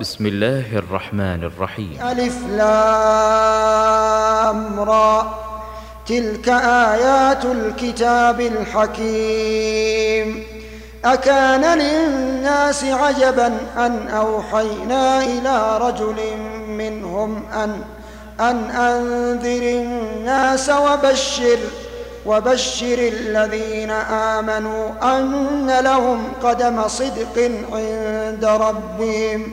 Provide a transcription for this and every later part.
بسم الله الرحمن الرحيم. ألف لام را. تلك آيات الكتاب الحكيم. أكان للناس عجبا أن أوحينا إلى رجل منهم أن أن أنذر الناس وبشر وبشر الذين آمنوا أن لهم قدم صدق عند ربهم.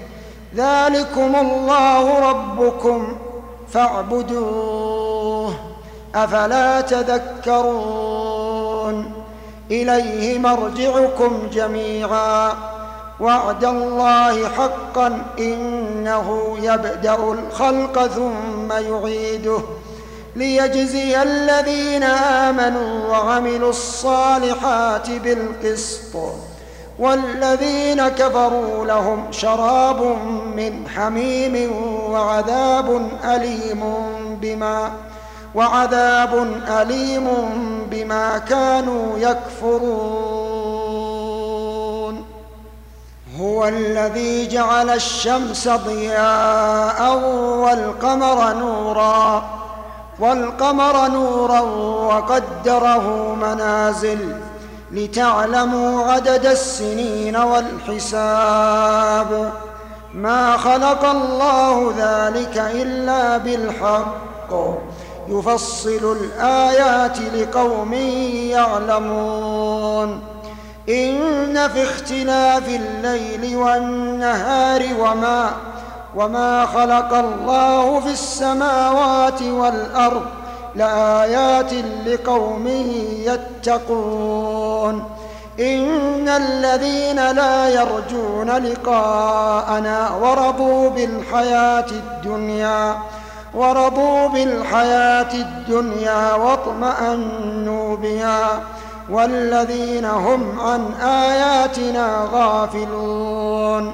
ذلكم الله ربكم فاعبدوه أفلا تذكرون إليه مرجعكم جميعا وعد الله حقا إنه يبدأ الخلق ثم يعيده ليجزي الذين آمنوا وعملوا الصالحات بالقسط والذين كفروا لهم شراب من حميم وعذاب أليم بما وعذاب أليم بما كانوا يكفرون. هو الذي جعل الشمس ضياء والقمر نورا والقمر نورا وقدره منازل لتعلموا عدد السنين والحساب. ما خلق الله ذلك إلا بالحق. يفصل الآيات لقوم يعلمون. إن في اختلاف الليل والنهار وما وما خلق الله في السماوات والأرض لآيات لقوم يتقون. إن الذين لا يرجون لقاءنا ورضوا بالحياة الدنيا ورضوا بالحياة الدنيا واطمأنوا بها. والذين هم عن آياتنا غافلون.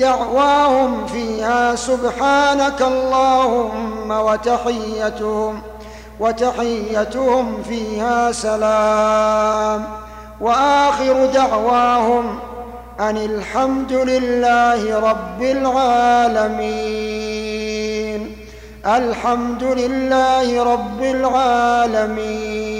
دعواهم فيها سبحانك اللهم وتحيتهم وتحيتهم فيها سلام. وآخر دعواهم أن الحمد لله رب العالمين. الحمد لله رب العالمين.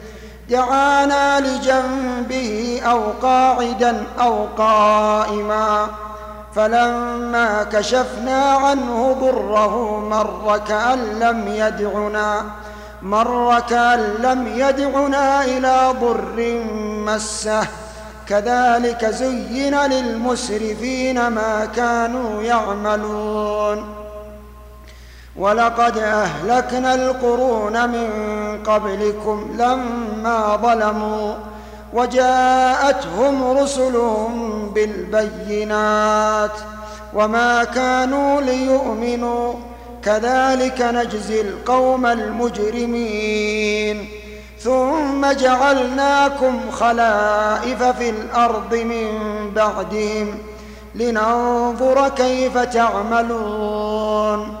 دعانا لجنبه أو قاعدا أو قائما فلما كشفنا عنه ضره مر كأن لم يدعنا مر كأن لم يدعنا إلى ضر مسه. كذلك زين للمسرفين ما كانوا يعملون. ولقد أهلكنا القرون من قبلكم لما ظلموا وجاءتهم رسلهم بالبينات وما كانوا ليؤمنوا كذلك نجزي القوم المجرمين ثم جعلناكم خلائف في الأرض من بعدهم لننظر كيف تعملون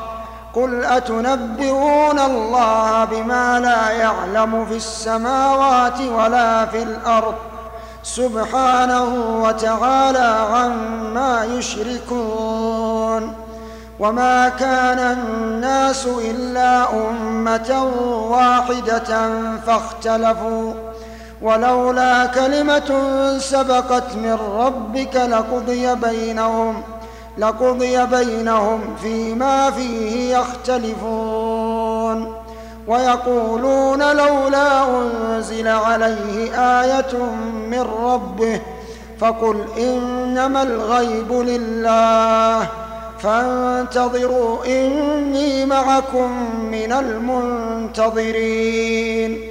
قل أتنبئون الله بما لا يعلم في السماوات ولا في الأرض سبحانه وتعالى عما يشركون وما كان الناس إلا أمة واحدة فاختلفوا ولولا كلمة سبقت من ربك لقضي بينهم لقضي بينهم فيما فيه يختلفون. ويقولون لولا أنزل عليه آية من ربه فقل إنما الغيب لله فانتظروا إني معكم من المنتظرين.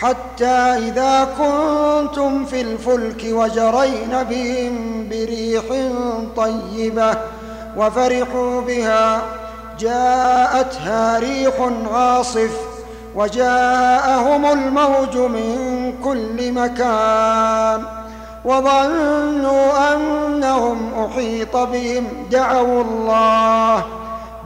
حتى إذا كنتم في الفلك وجرين بهم بريح طيبة وفرحوا بها جاءتها ريح عاصف وجاءهم الموج من كل مكان وظنوا أنهم أحيط بهم دعوا الله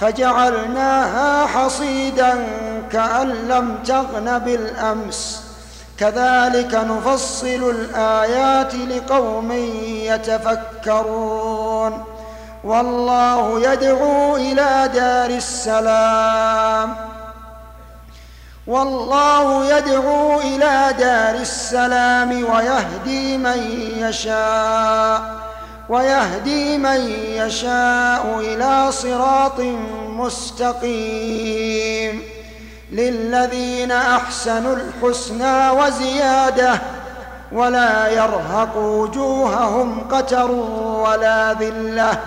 فجعلناها حصيدا كأن لم تغن بالأمس. كذلك نفصل الآيات لقوم يتفكرون. والله يدعو إلى دار السلام. والله يدعو إلى دار السلام ويهدي من يشاء. ويهدي من يشاء إلى صراط مستقيم. للذين أحسنوا الحسنى وزيادة ولا يرهق وجوههم قتر ولا ذلة.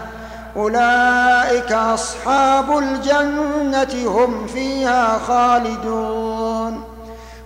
أولئك أصحاب الجنة هم فيها خالدون.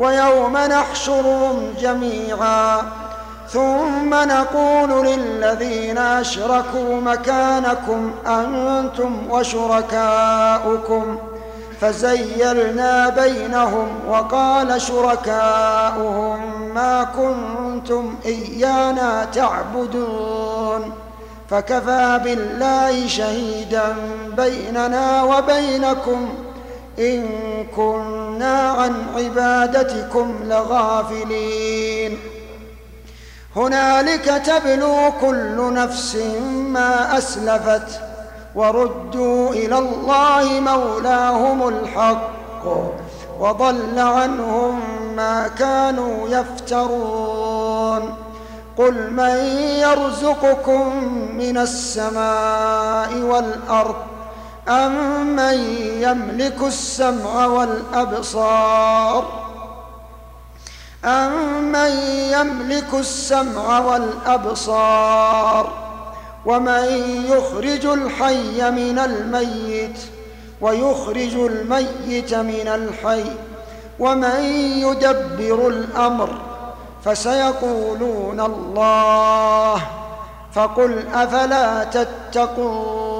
ويوم نحشرهم جميعا. ثم نقول للذين أشركوا مكانكم أنتم وشركاؤكم. فزيلنا بينهم وقال شركاؤهم ما كنتم إيانا تعبدون. فكفى بالله شهيدا بيننا وبينكم. إن كنا عن عبادتكم لغافلين. هنالك تبلو كل نفس ما أسلفت وردوا إلى الله مولاهم الحق وضل عنهم ما كانوا يفترون. قل من يرزقكم من السماء والأرض امن يملك السمع والأبصار؟ امن يملك السمع والأبصار؟ ومن يخرج الحي من الميت؟ ويخرج الميت من الحي؟ ومن يدبر الأمر؟ فسيقولون الله. فقل أفلا تتقون؟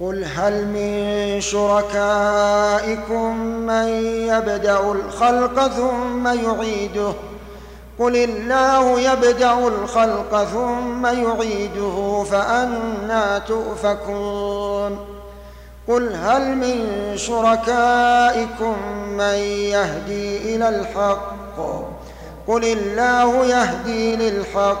قل هل من شركائكم من يبدأ الخلق ثم يعيده ۖ؟ قل الله يبدأ الخلق ثم يعيده فانى تؤفكون. قل هل من شركائكم من يهدي إلى الحق؟ قل الله يهدي للحق.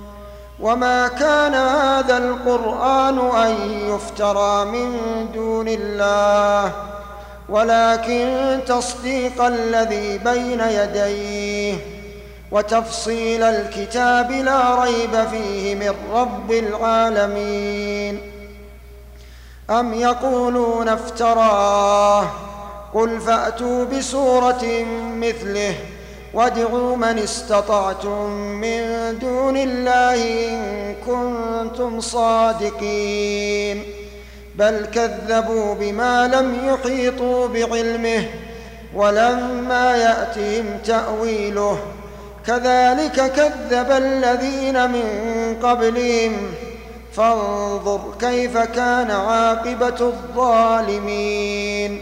وما كان هذا القران ان يفترى من دون الله ولكن تصديق الذي بين يديه وتفصيل الكتاب لا ريب فيه من رب العالمين ام يقولون افتراه قل فاتوا بسوره مثله وادعوا من استطعتم من دون الله إن كنتم صادقين. بل كذبوا بما لم يحيطوا بعلمه ولما يأتهم تأويله. كذلك كذب الذين من قبلهم. فانظر كيف كان عاقبة الظالمين.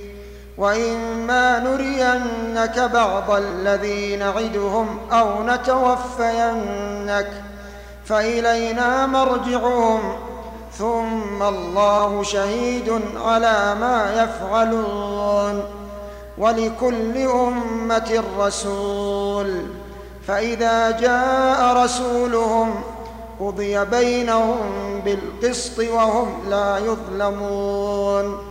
وإما نرينك بعض الذي نعدهم أو نتوفينك فإلينا مرجعهم ثم الله شهيد على ما يفعلون ولكل أمة رسول فإذا جاء رسولهم قضي بينهم بالقسط وهم لا يظلمون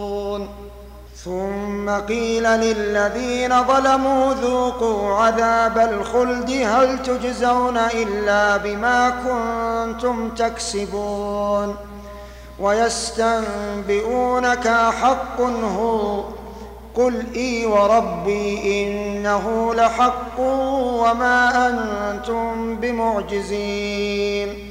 ثم قيل للذين ظلموا ذوقوا عذاب الخلد هل تجزون إلا بما كنتم تكسبون؟ ويستنبئونك حق هو قل إي وربي إنه لحق وما أنتم بمعجزين.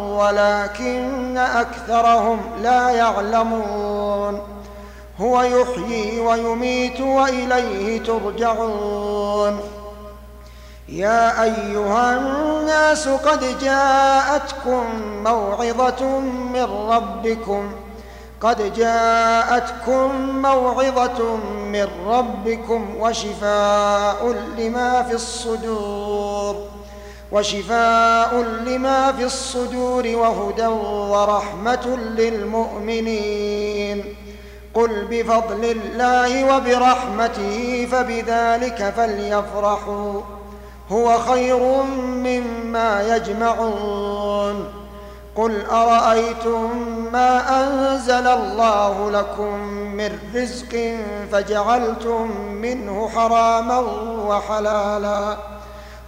ولكن أكثرهم لا يعلمون. هو يحيي ويميت وإليه ترجعون. يا أيها الناس قد جاءتكم موعظة من ربكم. قد جاءتكم موعظة من ربكم وشفاء لما في الصدور. وشفاء لما في الصدور وهدى ورحمة للمؤمنين. قل بفضل الله وبرحمته فبذلك فليفرحوا. هو خير مما يجمعون. قل أرأيتم ما أنزل الله لكم من رزق فجعلتم منه حراما وحلالا.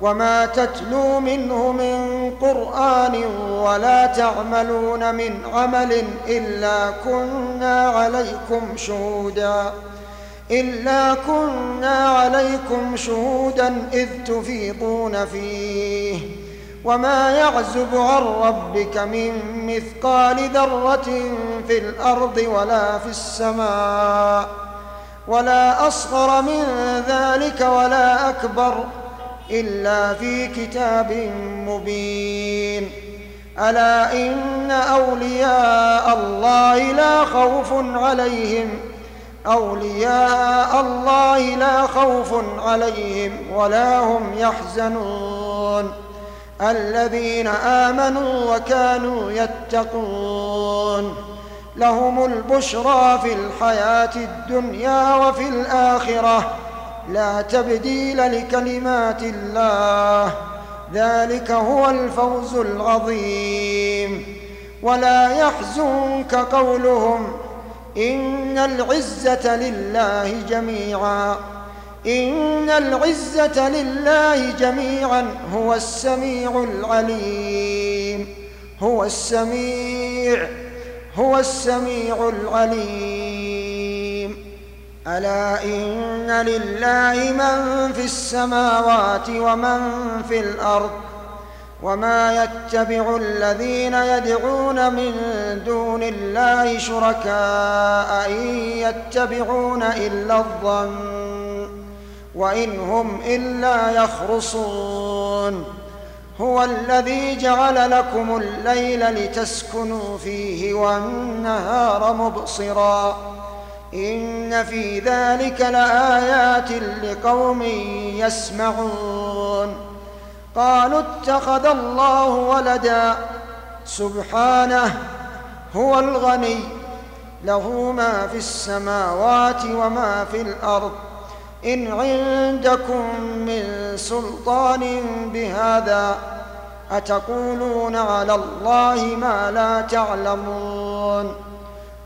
وما تتلو منه من قرآن ولا تعملون من عمل إلا كنا عليكم شهودا إلا كنا عليكم شهودا إذ تفيضون فيه. وما يعزب عن ربك من مثقال ذرة في الأرض ولا في السماء ولا أصغر من ذلك ولا أكبر. إلا في كتاب مبين. ألا إن أولياء الله لا خوف عليهم. أولياء الله لا خوف عليهم ولا هم يحزنون. الذين آمنوا وكانوا يتقون. لهم البشرى في الحياة الدنيا وفي الآخرة. لا تبديل لكلمات الله. ذلك هو الفوز العظيم. ولا يحزنك قولهم إن العزة لله جميعا. إن العزة لله جميعا هو السميع العليم. هو السميع هو السميع العليم. ألا إن لله من في السماوات ومن في الأرض وما يتبع الذين يدعون من دون الله شركاء إن يتبعون إلا الظن وإن هم إلا يخرصون هو الذي جعل لكم الليل لتسكنوا فيه والنهار مبصرا إن في ذلك لآيات لقوم يسمعون. قالوا اتخذ الله ولدا. سبحانه هو الغني. له ما في السماوات وما في الأرض. إن عندكم من سلطان بهذا أتقولون على الله ما لا تعلمون.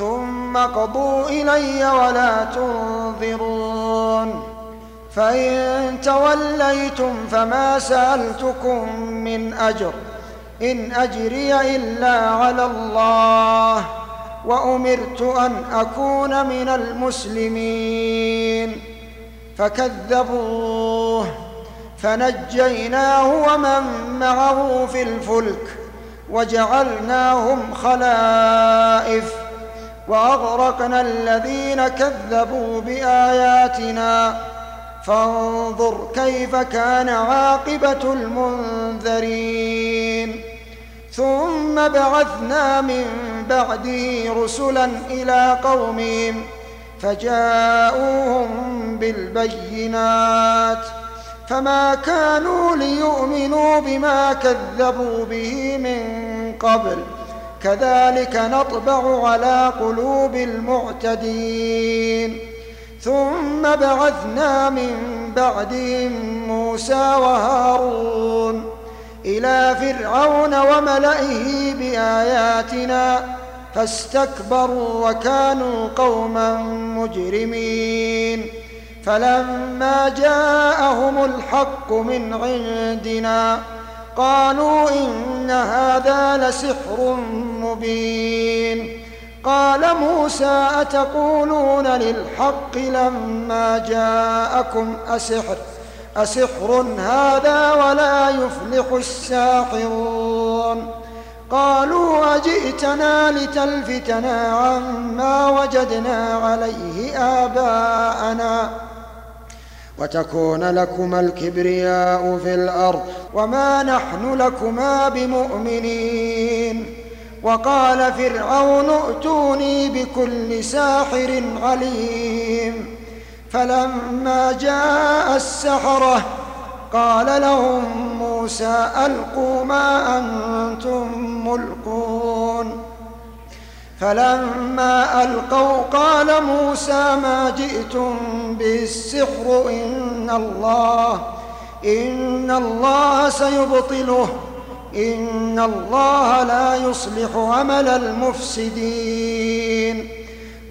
ثم قضوا إلي ولا تنظرون. فإن توليتم فما سألتكم من أجر. إن أجري إلا على الله. وأمرت أن أكون من المسلمين. فكذبوه. فنجيناه ومن معه في الفلك. وجعلناهم خلائف. وأغرقنا الذين كذبوا بآياتنا. فانظر كيف كان عاقبة المنذرين. ثم بعثنا من بعده رسلا إلى قومهم فجاءوهم بالبينات. فما كانوا ليؤمنوا بما كذبوا به من قبل. كذلك نطبع على قلوب المعتدين. ثم بعثنا من بعدهم موسى وهارون إلى فرعون وملئه بآياتنا فاستكبروا وكانوا قوما مجرمين. فلما جاءهم الحق من عندنا قالوا إن هذا لسحر مبين. قال موسى أتقولون للحق لما جاءكم أسحر أسحر هذا ولا يفلح الساحرون. قالوا أجئتنا لتلفتنا عما وجدنا عليه آباءنا. وتكون لكما الكبرياء في الأرض وما نحن لكما بمؤمنين. وقال فرعون ائتوني بكل ساحر عليم. فلما جاء السحرة قال لهم موسى ألقوا ما أنتم ملقون. فلما ألقوا قال موسى ما جئتم به السحر إن الله إن الله سيبطله. إن الله لا يصلح عمل المفسدين.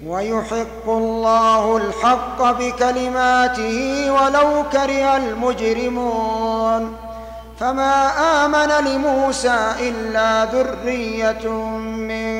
ويحق الله الحق بكلماته ولو كره المجرمون. فما آمن لموسى إلا ذرية من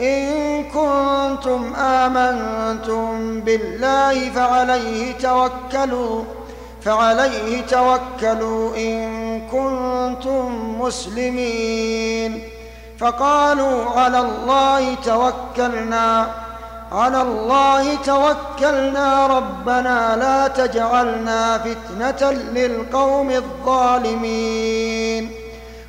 إن كنتم آمنتم بالله فعليه توكلوا فعليه توكلوا إن كنتم مسلمين. فقالوا على الله توكلنا على الله توكلنا ربنا لا تجعلنا فتنة للقوم الظالمين.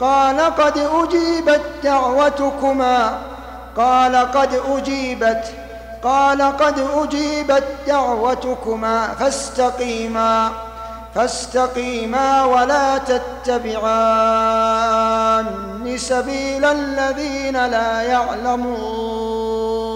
قال قد أجيبت دعوتكما. قال قد أجيبت. قال قد أجيبت دعوتكما. فاستقيما. فاستقيما ولا تتبعان سبيل الذين لا يعلمون.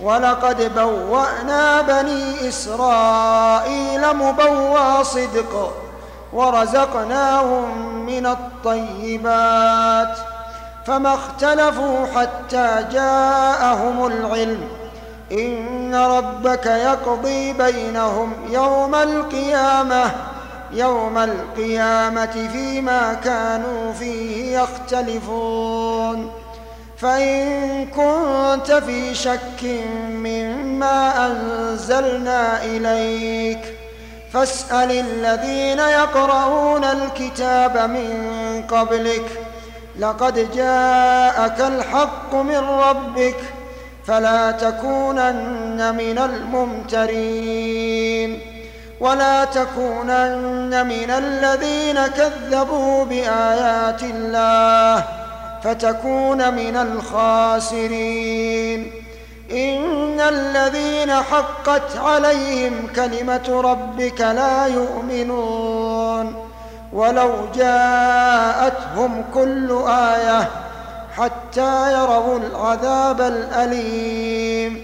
ولقد بوأنا بني إسرائيل مبوى صدق ورزقناهم من الطيبات فما اختلفوا حتى جاءهم العلم إن ربك يقضي بينهم يوم القيامة يوم القيامة فيما كانوا فيه يختلفون فإن كنت في شك مما أنزلنا إليك فاسأل الذين يقرؤون الكتاب من قبلك لقد جاءك الحق من ربك فلا تكونن من الممترين. ولا تكونن من الذين كذبوا بآيات الله. فتكون من الخاسرين. إن الذين حقت عليهم كلمة ربك لا يؤمنون. ولو جاءتهم كل آية حتى يروا العذاب الأليم.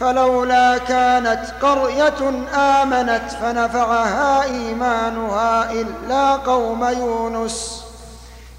فلولا كانت قرية آمنت فنفعها إيمانها إلا قوم يونس.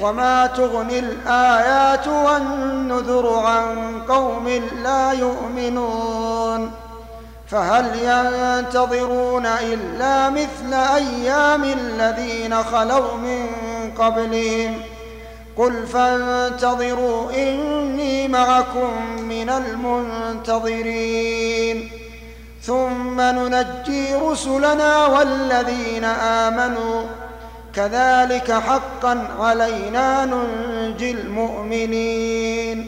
وما تغني الآيات والنذر عن قوم لا يؤمنون فهل ينتظرون إلا مثل أيام الذين خلوا من قبلهم قل فانتظروا إني معكم من المنتظرين ثم ننجي رسلنا والذين آمنوا كذلك حقا علينا ننجي المؤمنين.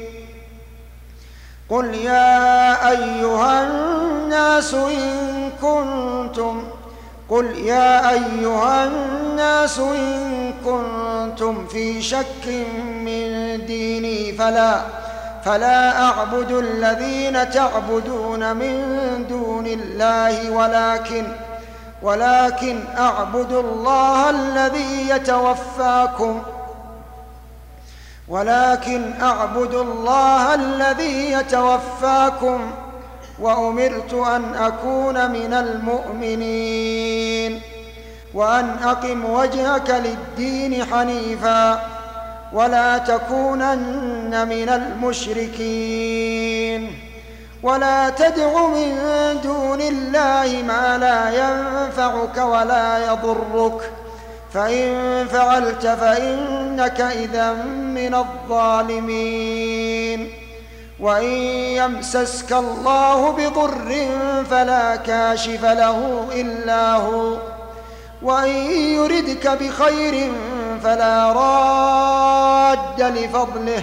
قل يا أيها الناس إن كنتم قل يا أيها الناس إن كنتم في شك من ديني فلا فلا أعبد الذين تعبدون من دون الله ولكن ولكن أعبد الله الذي يتوفاكم. ولكن أعبد الله الذي يتوفاكم. وأمرت أن أكون من المؤمنين. وأن أقم وجهك للدين حنيفا. ولا تكونن من المشركين. ولا تدع من دون الله ما لا ينفعك ولا يضرك. فإن فعلت فإنك إذا من الظالمين. وإن يمسسك الله بضر فلا كاشف له إلا هو. وإن يردك بخير فلا راد لفضله.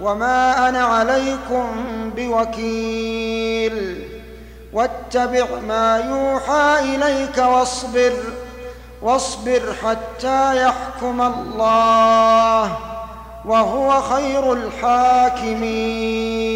وما أنا عليكم بوكيل واتبع ما يوحى اليك واصبر واصبر حتى يحكم الله وهو خير الحاكمين